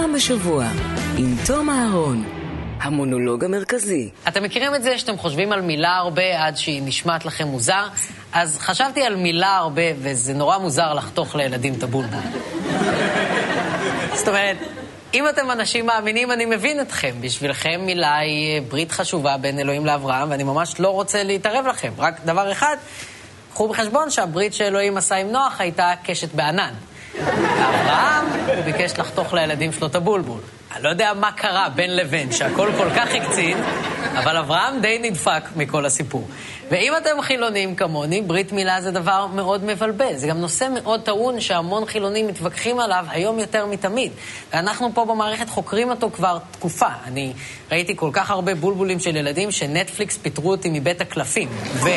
פעם בשבוע, עם תום אהרון, המונולוג המרכזי. אתם מכירים את זה שאתם חושבים על מילה הרבה עד שהיא נשמעת לכם מוזר? אז חשבתי על מילה הרבה, וזה נורא מוזר לחתוך לילדים את הבולבול. זאת אומרת, אם אתם אנשים מאמינים, אני מבין אתכם. בשבילכם מילה היא ברית חשובה בין אלוהים לאברהם, ואני ממש לא רוצה להתערב לכם. רק דבר אחד, קחו בחשבון שהברית שאלוהים עשה עם נוח הייתה קשת בענן. אברהם, הוא ביקש לחתוך לילדים שלו את הבולבול. אני לא יודע מה קרה בין לבין, שהכל כל כך הקצין, אבל אברהם די נדפק מכל הסיפור. ואם אתם חילונים כמוני, ברית מילה זה דבר מאוד מבלבל. זה גם נושא מאוד טעון שהמון חילונים מתווכחים עליו היום יותר מתמיד. ואנחנו פה במערכת חוקרים אותו כבר תקופה. אני ראיתי כל כך הרבה בולבולים של ילדים שנטפליקס פיטרו אותי מבית הקלפים. ו...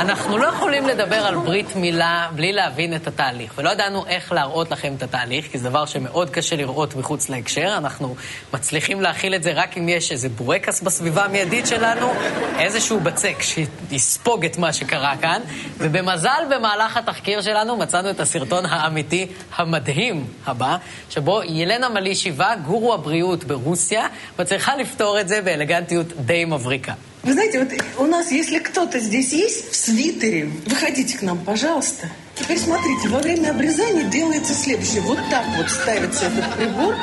אנחנו לא יכולים לדבר על ברית מילה בלי להבין את התהליך, ולא ידענו איך להראות לכם את התהליך, כי זה דבר שמאוד קשה לראות מחוץ להקשר. אנחנו מצליחים להכיל את זה רק אם יש איזה בורקס בסביבה המיידית שלנו, איזשהו בצק שיספוג את מה שקרה כאן, ובמזל במהלך התחקיר שלנו מצאנו את הסרטון האמיתי המדהים הבא, שבו ילנה מלישיבה, גורו הבריאות ברוסיה, מצליחה לפתור את זה באלגנטיות די מבריקה. Вы знаете, вот у нас, если кто-то здесь есть в свитере, выходите к нам, пожалуйста. Теперь смотрите, во время обрезания делается следующее. Вот так вот ставится этот прибор,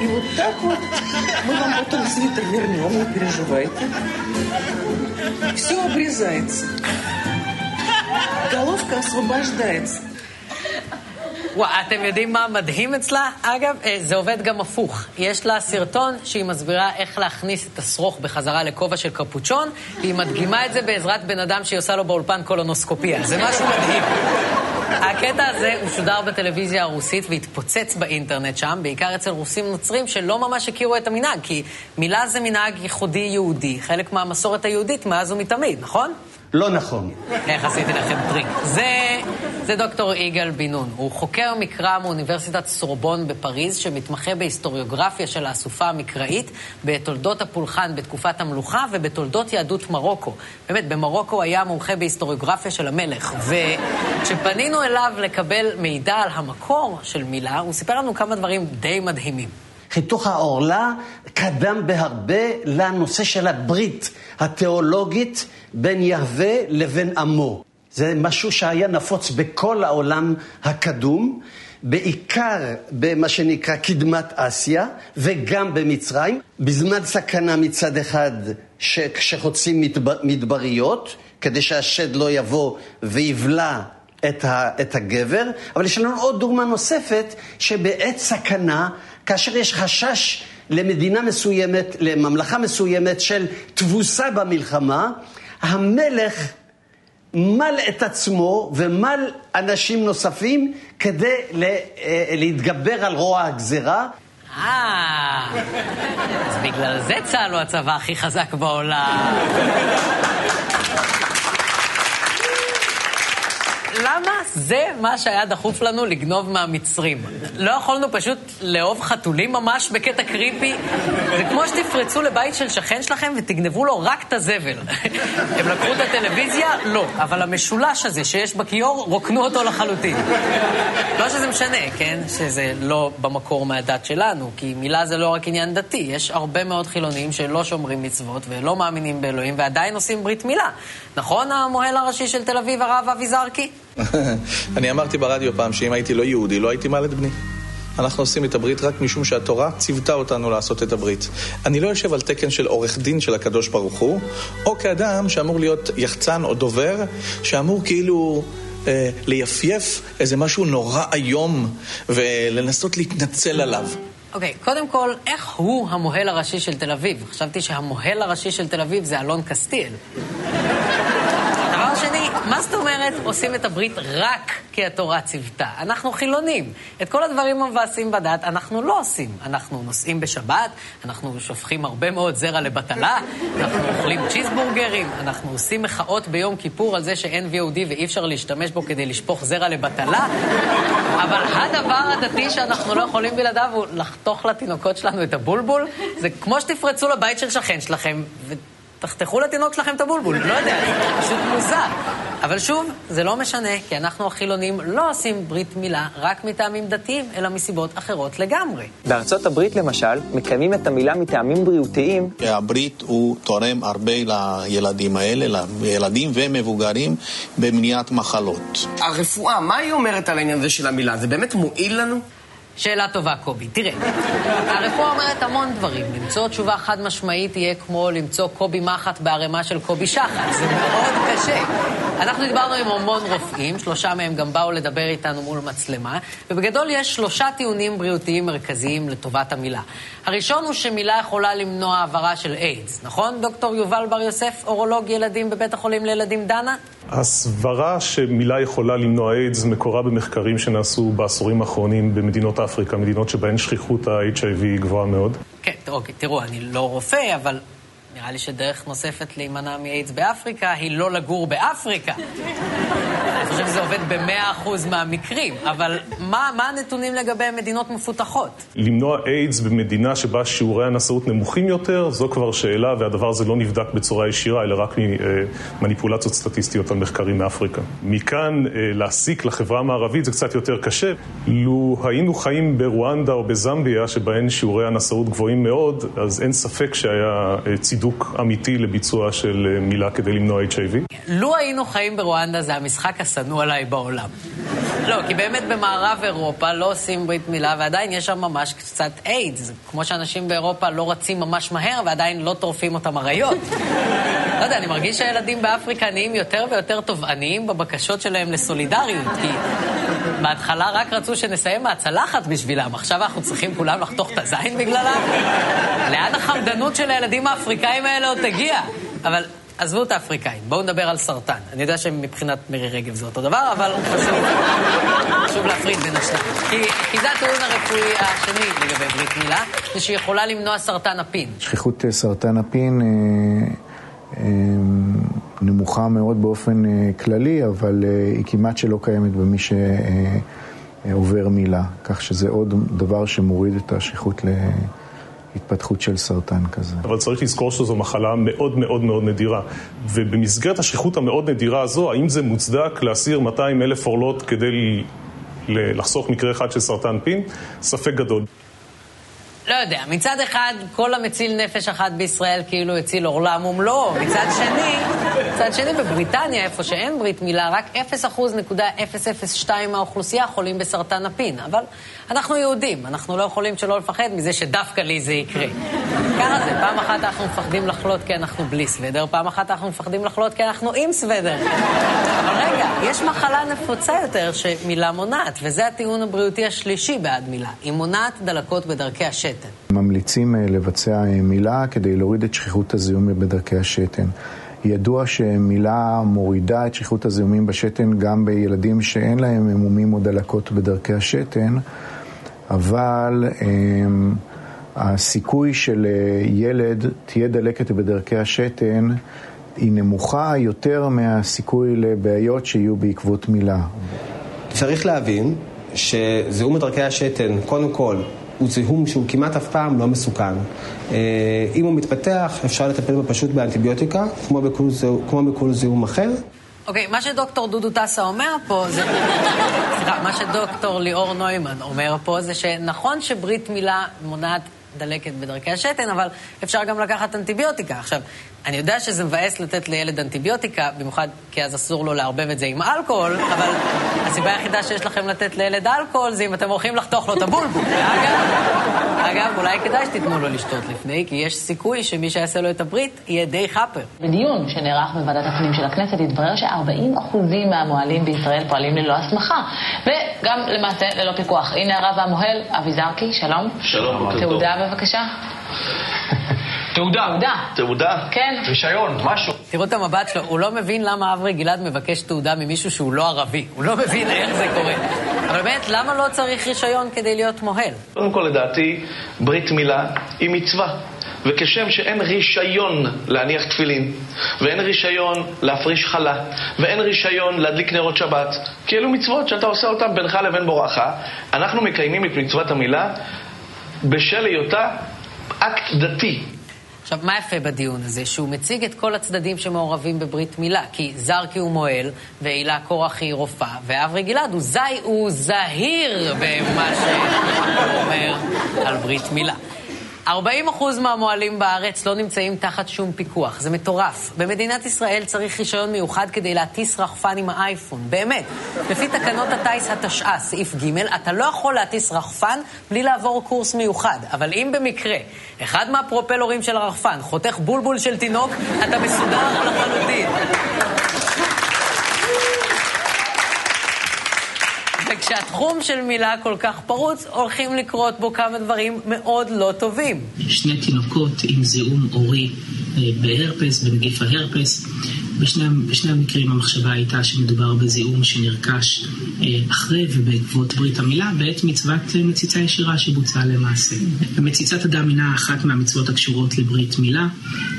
и вот так вот мы вам потом свитер вернем, не переживайте. Все обрезается. Головка освобождается. אתם יודעים מה מדהים אצלה? אגב, אה, זה עובד גם הפוך. יש לה סרטון שהיא מסבירה איך להכניס את השרוך בחזרה לכובע של קפוצ'ון, והיא מדגימה את זה בעזרת בן אדם שהיא עושה לו באולפן קולונוסקופיה. זה משהו מדהים. הקטע הזה הוא שודר בטלוויזיה הרוסית והתפוצץ באינטרנט שם, בעיקר אצל רוסים נוצרים שלא ממש הכירו את המנהג, כי מילה זה מנהג ייחודי יהודי, חלק מהמסורת היהודית מאז ומתמיד, נכון? לא נכון. איך עשיתי לכם טריק? זה, זה דוקטור יגאל בן נון. הוא חוקר מקרא מאוניברסיטת סורבון בפריז, שמתמחה בהיסטוריוגרפיה של האסופה המקראית, בתולדות הפולחן בתקופת המלוכה ובתולדות יהדות מרוקו. באמת, במרוקו היה מומחה בהיסטוריוגרפיה של המלך. וכשפנינו אליו לקבל מידע על המקור של מילה, הוא סיפר לנו כמה דברים די מדהימים. חיתוך העורלה קדם בהרבה לנושא של הברית התיאולוגית בין יהווה לבין עמו. זה משהו שהיה נפוץ בכל העולם הקדום, בעיקר במה שנקרא קדמת אסיה וגם במצרים, בזמן סכנה מצד אחד כשחוצים מדבריות, כדי שהשד לא יבוא ויבלע את, הגבר, אבל יש לנו עוד דוגמה נוספת, שבעת סכנה, כאשר יש חשש למדינה מסוימת, לממלכה מסוימת של תבוסה במלחמה, המלך מל את עצמו ומל אנשים נוספים כדי להתגבר על רוע הגזרה. אה, אז בגלל זה צה"ל הוא הצבא הכי חזק בעולם. למה זה מה שהיה דחוף לנו לגנוב מהמצרים? לא יכולנו פשוט לאהוב חתולים ממש בקטע קריפי? זה כמו שתפרצו לבית של שכן שלכם ותגנבו לו רק את הזבל. הם לקחו את הטלוויזיה? לא. אבל המשולש הזה שיש בכיור, רוקנו אותו לחלוטין. לא שזה משנה, כן? שזה לא במקור מהדת שלנו, כי מילה זה לא רק עניין דתי. יש הרבה מאוד חילונים שלא שומרים מצוות ולא מאמינים באלוהים ועדיין עושים ברית מילה. נכון המוהל הראשי של תל אביב, הרב אבי זרקי? אני אמרתי ברדיו פעם שאם הייתי לא יהודי, לא הייתי מעל את בני. אנחנו עושים את הברית רק משום שהתורה ציוותה אותנו לעשות את הברית. אני לא יושב על תקן של עורך דין של הקדוש ברוך הוא, או כאדם שאמור להיות יחצן או דובר, שאמור כאילו אה, ליפייף איזה משהו נורא איום ולנסות להתנצל עליו. אוקיי, okay, קודם כל, איך הוא המוהל הראשי של תל אביב? חשבתי שהמוהל הראשי של תל אביב זה אלון קסטיאל. שני, מה זאת אומרת עושים את הברית רק כי התורה ציוותה? אנחנו חילונים. את כל הדברים המבאסים בדת אנחנו לא עושים. אנחנו נוסעים בשבת, אנחנו שופכים הרבה מאוד זרע לבטלה, אנחנו אוכלים צ'יזבורגרים, אנחנו עושים מחאות ביום כיפור על זה שאין VOD ואי אפשר להשתמש בו כדי לשפוך זרע לבטלה, אבל הדבר הדתי שאנחנו לא יכולים בלעדיו הוא לחתוך לתינוקות שלנו את הבולבול. זה כמו שתפרצו לבית של שכן שלכם, ו... תחתכו לתינוק שלכם את הבולבול, לא יודע, זה פשוט מוזר. אבל שוב, זה לא משנה, כי אנחנו החילונים לא עושים ברית מילה רק מטעמים דתיים, אלא מסיבות אחרות לגמרי. בארצות הברית, למשל, מקיימים את המילה מטעמים בריאותיים. הברית הוא תורם הרבה לילדים האלה, לילדים ומבוגרים, במניעת מחלות. הרפואה, מה היא אומרת על העניין הזה של המילה? זה באמת מועיל לנו? שאלה טובה, קובי. תראה, הרפואה אומרת המון דברים. למצוא תשובה חד משמעית יהיה כמו למצוא קובי מחט בערימה של קובי שחט. זה מאוד קשה. אנחנו דיברנו עם המון רופאים, שלושה מהם גם באו לדבר איתנו מול מצלמה, ובגדול יש שלושה טיעונים בריאותיים מרכזיים לטובת המילה. הראשון הוא שמילה יכולה למנוע העברה של איידס, נכון, דוקטור יובל בר יוסף, אורולוג ילדים בבית החולים לילדים דנה? הסברה שמילה יכולה למנוע איידס מקורה במחקרים שנעשו בעשורים האחרונים במדינות אפריקה, מדינות שבהן שכיחות ה-HIV היא גבוהה מאוד. כן, אוקיי, תראו, אני לא רופא, אבל נראה לי שדרך נוספת להימנע מאיידס באפריקה היא לא לגור באפריקה. אני חושב שזה עובד במאה אחוז מהמקרים, אבל מה, מה הנתונים לגבי מדינות מפותחות? למנוע איידס במדינה שבה שיעורי הנשאות נמוכים יותר, זו כבר שאלה, והדבר הזה לא נבדק בצורה ישירה, אלא רק ממניפולציות סטטיסטיות על מחקרים מאפריקה. מכאן אה, להסיק לחברה המערבית זה קצת יותר קשה. לו היינו חיים ברואנדה או בזמביה, שבהן שיעורי הנשאות גבוהים מאוד, אז אין ספק שהיה אה, צידוק. צידוק אמיתי לביצוע של אה, מילה כדי למנוע HIV? לו היינו חיים ברואנדה זה המשחק השנוא עליי בעולם. לא, כי באמת במערב אירופה לא עושים ברית מילה ועדיין יש שם ממש קצת איידס. כמו שאנשים באירופה לא רצים ממש מהר ועדיין לא טורפים אותם אריות. לא יודע, אני מרגיש שהילדים באפריקה נהיים יותר ויותר תובעניים בבקשות שלהם לסולידריות, כי בהתחלה רק רצו שנסיים מהצלחת בשבילם, עכשיו אנחנו צריכים כולם לחתוך את הזין בגללם? לאן החמדנות של הילדים האפריקאים האלה עוד תגיע? אבל עזבו את האפריקאים, בואו נדבר על סרטן. אני יודע שמבחינת מירי רגב זה אותו דבר, אבל חשוב, חשוב להפריד בין השניים. כי, כי זה הטיעון הרפואי השני לגבי ברית מילה, זה שהיא יכולה למנוע סרטן הפין. שכיחות אה, סרטן הפין אה, אה, נמוכה מאוד באופן אה, כללי, אבל אה, היא כמעט שלא קיימת במי שעובר מילה. כך שזה עוד דבר שמוריד את השכיחות ל... התפתחות של סרטן כזה. אבל צריך לזכור שזו מחלה מאוד מאוד מאוד נדירה. ובמסגרת השכיחות המאוד נדירה הזו, האם זה מוצדק להסיר 200 אלף עורלות כדי לחסוך מקרה אחד של סרטן פין? ספק גדול. לא יודע, מצד אחד, כל המציל נפש אחת בישראל כאילו הציל עולם ומלואו. מצד שני, מצד שני, בבריטניה, איפה שאין ברית מילה, רק 0.002 מהאוכלוסייה חולים בסרטן הפין. אבל אנחנו יהודים, אנחנו לא יכולים שלא לפחד מזה שדווקא לי זה יקרה. ככה זה, פעם אחת אנחנו מפחדים לחלות כי אנחנו בלי סוודר, פעם אחת אנחנו מפחדים לחלות כי אנחנו עם סוודר. אבל רגע, יש מחלה נפוצה יותר שמילה מונעת, וזה הטיעון הבריאותי השלישי בעד מילה. היא מונעת דלקות בדרכי השתן. ממליצים אה, לבצע אה, מילה כדי להוריד את שכיחות הזיהומים בדרכי השתן. ידוע שמילה מורידה את שכיחות הזיהומים בשתן גם בילדים שאין להם מומים או דלקות בדרכי השתן, אבל הם, הסיכוי של אה, ילד תהיה דלקת בדרכי השתן היא נמוכה יותר מהסיכוי לבעיות שיהיו בעקבות מילה. צריך להבין שזיהום בדרכי השתן, קודם כל, הוא זיהום שהוא כמעט אף פעם לא מסוכן. אה, אם הוא מתפתח, אפשר לטפל בו פשוט באנטיביוטיקה, כמו בכל, כמו בכל זיהום אחר. אוקיי, okay, מה שדוקטור דודו טסה אומר פה זה... סליחה, מה שדוקטור ליאור נוימן אומר פה זה שנכון שברית מילה מונעת דלקת בדרכי השתן, אבל אפשר גם לקחת אנטיביוטיקה. עכשיו, אני יודע שזה מבאס לתת לילד אנטיביוטיקה, במיוחד כי אז אסור לו לערבב את זה עם אלכוהול, אבל הסיבה היחידה שיש לכם לתת לילד אלכוהול זה אם אתם הולכים לחתוך לו את הבולבול. אגב, אגב, אולי כדאי שתיתנו לו לשתות לפני, כי יש סיכוי שמי שיעשה לו את הברית יהיה די חאפר. בדיון שנערך בוועדת הפנים של הכנסת התברר ש-40% מהמוהלים בישראל פועלים ללא הסמכה, וגם למעשה ללא פיקוח. הנה הרב המוהל, אבי זרקי, שלום. שלום, תעודה בבקשה. תעודה. תעודה. תעודה? כן. רישיון, משהו. תראו את המבט שלו, הוא לא מבין למה אברי גלעד מבקש תעודה ממישהו שהוא לא ערבי. הוא לא מבין איך זה קורה. באמת, למה לא צריך רישיון כדי להיות מוהל? קודם כל, לדעתי, ברית מילה היא מצווה. וכשם שאין רישיון להניח תפילין, ואין רישיון להפריש חלה, ואין רישיון להדליק נרות שבת, כי אלו מצוות שאתה עושה אותן בינך לבין בוראך, אנחנו מקיימים את מצוות המילה בשל היותה אקט דתי. עכשיו, מה יפה בדיון הזה? שהוא מציג את כל הצדדים שמעורבים בברית מילה. כי זרקי הוא מוהל, והילה קורח היא רופאה, ואברי גלעד הוא זי, הוא זהיר במה שהוא אומר על ברית מילה. 40% מהמוהלים בארץ לא נמצאים תחת שום פיקוח. זה מטורף. במדינת ישראל צריך רישיון מיוחד כדי להטיס רחפן עם האייפון. באמת. לפי תקנות הטיס התשע"א, סעיף ג', אתה לא יכול להטיס רחפן בלי לעבור קורס מיוחד. אבל אם במקרה אחד מהפרופלורים של הרחפן חותך בולבול של תינוק, אתה מסודר לחלוטין. וכשהתחום של מילה כל כך פרוץ, הולכים לקרות בו כמה דברים מאוד לא טובים. שני תינוקות עם זיהום עורי אה, בהרפס, בנגיף ההרפס. בשני, בשני המקרים המחשבה הייתה שמדובר בזיהום שנרכש אה, אחרי ובעקבות ברית המילה בעת מצוות אה, מציצה ישירה שבוצעה למעשה. מציצת אדם הינה אחת מהמצוות הקשורות לברית מילה,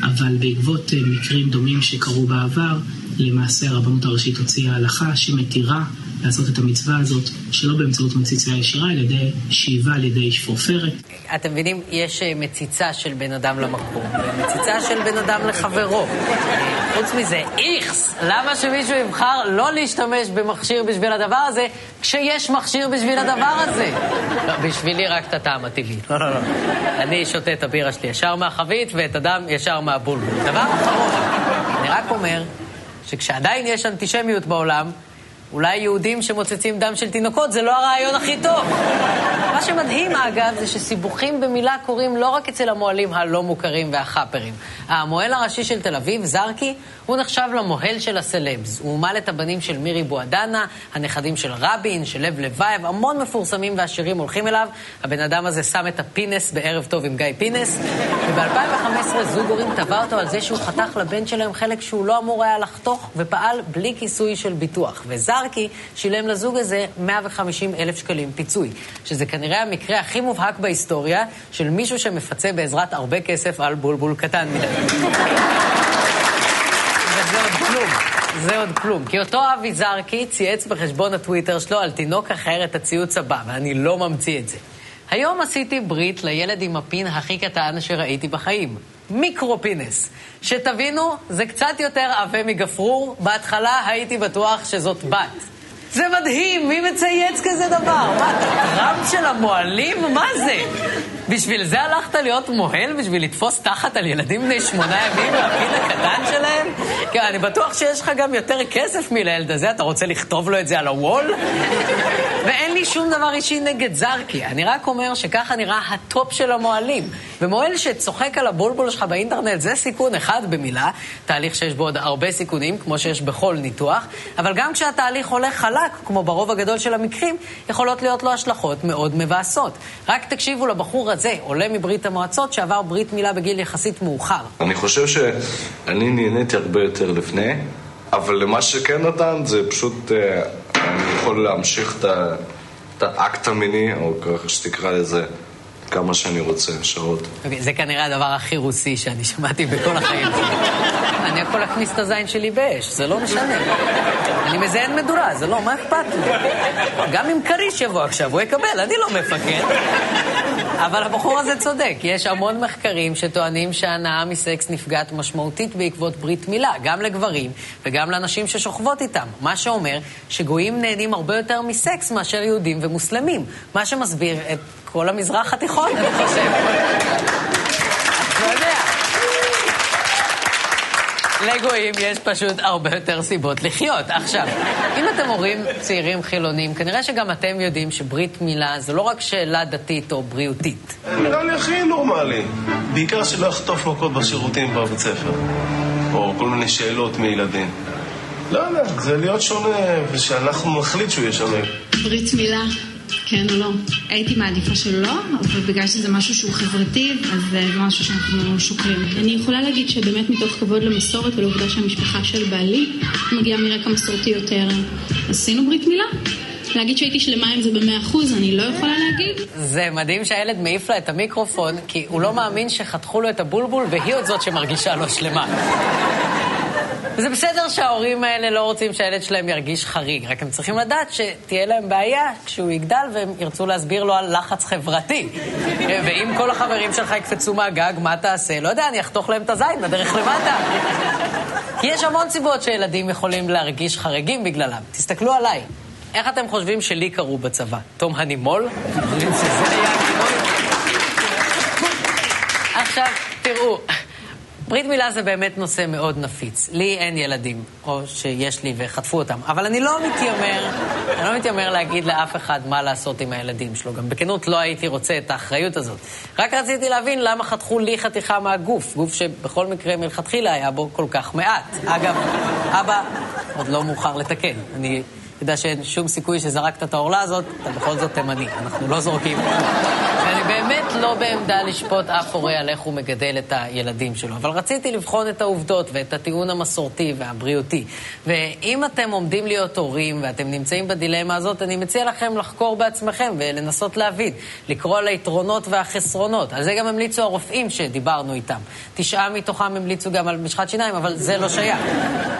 אבל בעקבות מקרים דומים שקרו בעבר, למעשה הרבנות הראשית הוציאה הלכה שמתירה לעשות את המצווה הזאת שלא באמצעות מציצה ישירה, על ידי שאיבה על ידי שפורפרת. אתם מבינים, יש אה, מציצה של בן אדם למקום, ומציצה של בן אדם לחברו. חוץ מזה, איכס, למה שמישהו יבחר לא להשתמש במכשיר בשביל הדבר הזה, כשיש מכשיר בשביל הדבר הזה? לא, בשבילי רק את הטעם הטבעי. לא, לא, לא. אני שותה את הבירה שלי ישר מהחבית ואת הדם ישר מהבולבול. דבר אחרון, אני רק אומר שכשעדיין יש אנטישמיות בעולם, אולי יהודים שמוצצים דם של תינוקות זה לא הרעיון הכי טוב. מה שמדהים, אגב, זה שסיבוכים במילה קורים לא רק אצל המוהלים הלא מוכרים והחאפרים. המוהל הראשי של תל אביב, זרקי, הוא נחשב למוהל של הסלבס. הוא מל את הבנים של מירי בועדנה, הנכדים של רבין, של לב לבייב, המון מפורסמים ועשירים הולכים אליו. הבן אדם הזה שם את הפינס בערב טוב עם גיא פינס, וב-2015 זוג הורים תבע אותו על זה שהוא חתך לבן שלהם חלק שהוא לא אמור היה לחתוך, ופעל בלי כיסוי של ביטוח. וזרקי שילם לזוג הזה 150 אלף שקלים פיצוי, שזה כנראה המקרה הכי מובהק בהיסטוריה של מישהו שמפצה בעזרת הרבה כסף על בולבול קטן מדי. וזה עוד כלום. זה עוד כלום. כי אותו אבי זרקי צייץ בחשבון הטוויטר שלו על תינוק אחר את הציוץ הבא, ואני לא ממציא את זה. היום עשיתי ברית לילד עם הפין הכי קטן שראיתי בחיים. מיקרו-פינס. שתבינו, זה קצת יותר עבה מגפרור. בהתחלה הייתי בטוח שזאת בת. זה מדהים, מי מצייץ כזה דבר? מה, אתה טראמפ של המוהלים? מה זה? בשביל זה הלכת להיות מוהל? בשביל לתפוס תחת על ילדים בני שמונה ימים והפין הקטן שלהם? כן, אני בטוח שיש לך גם יותר כסף מלילד הזה, אתה רוצה לכתוב לו את זה על ה wall? ואין לי שום דבר אישי נגד זרקי, אני רק אומר שככה נראה הטופ של המוהלים. ומוהל שצוחק על הבולבול שלך באינטרנט זה סיכון אחד במילה, תהליך שיש בו עוד הרבה סיכונים, כמו שיש בכל ניתוח, אבל גם כשהתהליך הולך חלק, כמו ברוב הגדול של המקרים, יכולות להיות לו השלכות מאוד מבאסות. רק תקשיבו לבחור הזה, עולה מברית המועצות, שעבר ברית מילה בגיל יחסית מאוחר. אני חושב שאני נהניתי הרבה יותר לפני, אבל למה שכן נתן זה פשוט, אה, אני יכול להמשיך את האקט המיני, או ככה שתקרא לזה. כמה שאני רוצה, שעות. Okay, אוקיי, זה כנראה הדבר הכי רוסי שאני שמעתי בכל החיים. אני יכול להכניס את הזין שלי באש, זה לא משנה. אני מזיין מדורה, זה לא, מה אכפת לי? גם אם כריש יבוא עכשיו, הוא יקבל, אני לא מפקד. אבל הבחור הזה צודק, יש המון מחקרים שטוענים שהנאה מסקס נפגעת משמעותית בעקבות ברית מילה, גם לגברים וגם לנשים ששוכבות איתם. מה שאומר שגויים נהנים הרבה יותר מסקס מאשר יהודים ומוסלמים. מה שמסביר את כל המזרח התיכון, אני חושב. לא יודע. לגויים יש פשוט הרבה יותר סיבות לחיות. עכשיו, אם אתם הורים צעירים חילונים, כנראה שגם אתם יודעים שברית מילה זה לא רק שאלה דתית או בריאותית. נראה לי הכי נורמלי. בעיקר שלא יחטוף מכות בשירותים בבית ספר. או כל מיני שאלות מילדים. לא יודע, זה להיות שונה, ושאנחנו נחליט שהוא יהיה שונה. ברית מילה כן או לא. הייתי מעדיפה שלא, אבל בגלל שזה משהו שהוא חברתי, אז זה משהו שאנחנו שוקלים. אני יכולה להגיד שבאמת מתוך כבוד למסורת ולעובדה שהמשפחה של בעלי מגיעה מרקע מסורתי יותר, עשינו ברית מילה. להגיד שהייתי שלמה עם זה במאה אחוז, אני לא יכולה להגיד. זה מדהים שהילד מעיף לה את המיקרופון, כי הוא לא מאמין שחתכו לו את הבולבול, והיא עוד זאת שמרגישה לא שלמה. זה בסדר שההורים האלה לא רוצים שהילד שלהם ירגיש חריג, רק הם צריכים לדעת שתהיה להם בעיה כשהוא יגדל והם ירצו להסביר לו על לחץ חברתי. ואם כל החברים שלך יקפצו מהגג, מה תעשה? לא יודע, אני אחתוך להם את הזין בדרך למטה. יש המון סיבות שילדים יכולים להרגיש חריגים בגללם. תסתכלו עליי. איך אתם חושבים שלי קראו בצבא? תום הנימול? עכשיו, תראו, ברית מילה זה באמת נושא מאוד נפיץ. לי אין ילדים, או שיש לי וחטפו אותם, אבל אני לא מתיימר, אני לא מתיימר להגיד לאף אחד מה לעשות עם הילדים שלו. גם בכנות לא הייתי רוצה את האחריות הזאת. רק רציתי להבין למה חתכו לי חתיכה מהגוף, גוף שבכל מקרה מלכתחילה היה בו כל כך מעט. אגב, אבא, עוד לא מאוחר לתקן. אני יודע שאין שום סיכוי שזרקת את העורלה הזאת, אתה בכל זאת תימני, אנחנו לא זורקים. ואני באמת לא בעמדה לשפוט אף הורה על איך הוא מגדל את הילדים שלו, אבל רציתי לבחון את העובדות ואת הטיעון המסורתי והבריאותי. ואם אתם עומדים להיות הורים ואתם נמצאים בדילמה הזאת, אני מציע לכם לחקור בעצמכם ולנסות להבין, לקרוא על היתרונות והחסרונות. על זה גם המליצו הרופאים שדיברנו איתם. תשעה מתוכם המליצו גם על משחת שיניים, אבל זה לא שייך.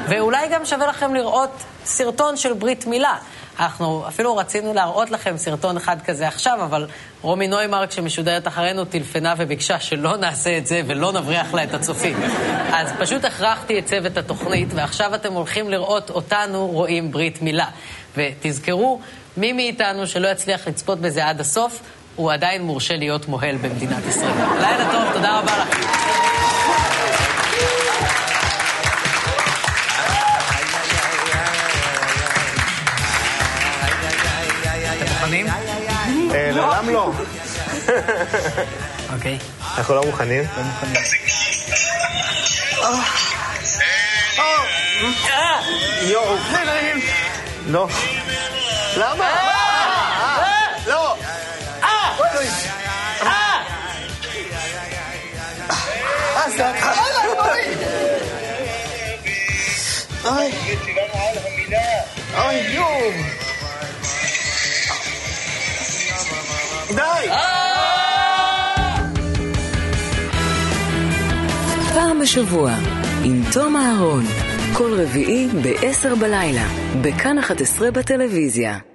ואולי גם שווה לכם לראות סרטון של ברית מילה. אנחנו אפילו רצינו להראות לכם סרטון אחד כזה עכשיו, אבל רומי נוימרק שמשודרת אחרינו טלפנה וביקשה שלא נעשה את זה ולא נבריח לה את הצופים. אז פשוט הכרחתי את צוות התוכנית, ועכשיו אתם הולכים לראות אותנו רואים ברית מילה. ותזכרו, מי מאיתנו שלא יצליח לצפות בזה עד הסוף, הוא עדיין מורשה להיות מוהל במדינת ישראל. לילה טוב, תודה רבה לכם. לעולם לא. אוקיי. אנחנו לא מוכנים? לא מוכנים. יואו. לא. למה? לא. אה, זה התחלה, אוי. אוי. אוי, יואו. די! פעם בשבוע, עם תום אהרון, כל רביעי ב-10 בלילה, בכאן 11 בטלוויזיה.